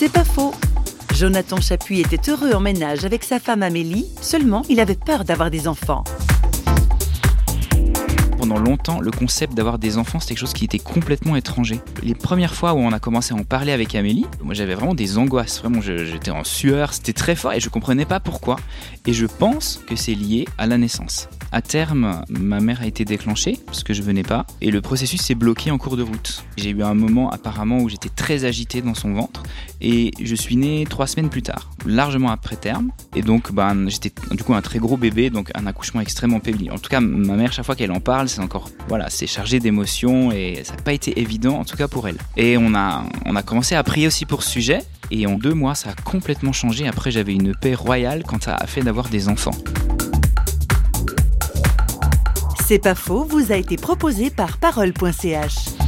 C'est pas faux. Jonathan Chapuis était heureux en ménage avec sa femme Amélie, seulement il avait peur d'avoir des enfants pendant longtemps, le concept d'avoir des enfants, c'était quelque chose qui était complètement étranger. Les premières fois où on a commencé à en parler avec Amélie, moi j'avais vraiment des angoisses. Vraiment, j'étais en sueur, c'était très fort et je comprenais pas pourquoi. Et je pense que c'est lié à la naissance. À terme, ma mère a été déclenchée parce que je venais pas et le processus s'est bloqué en cours de route. J'ai eu un moment apparemment où j'étais très agité dans son ventre et je suis né trois semaines plus tard, largement après terme. Et donc, ben, j'étais du coup un très gros bébé, donc un accouchement extrêmement pénible. En tout cas, ma mère, chaque fois qu'elle en parle, c'est encore, voilà, c'est chargé d'émotions et ça n'a pas été évident, en tout cas pour elle. Et on a, on a commencé à prier aussi pour ce sujet. Et en deux mois, ça a complètement changé. Après, j'avais une paix royale quand ça a fait d'avoir des enfants. C'est pas faux, vous a été proposé par parole.ch.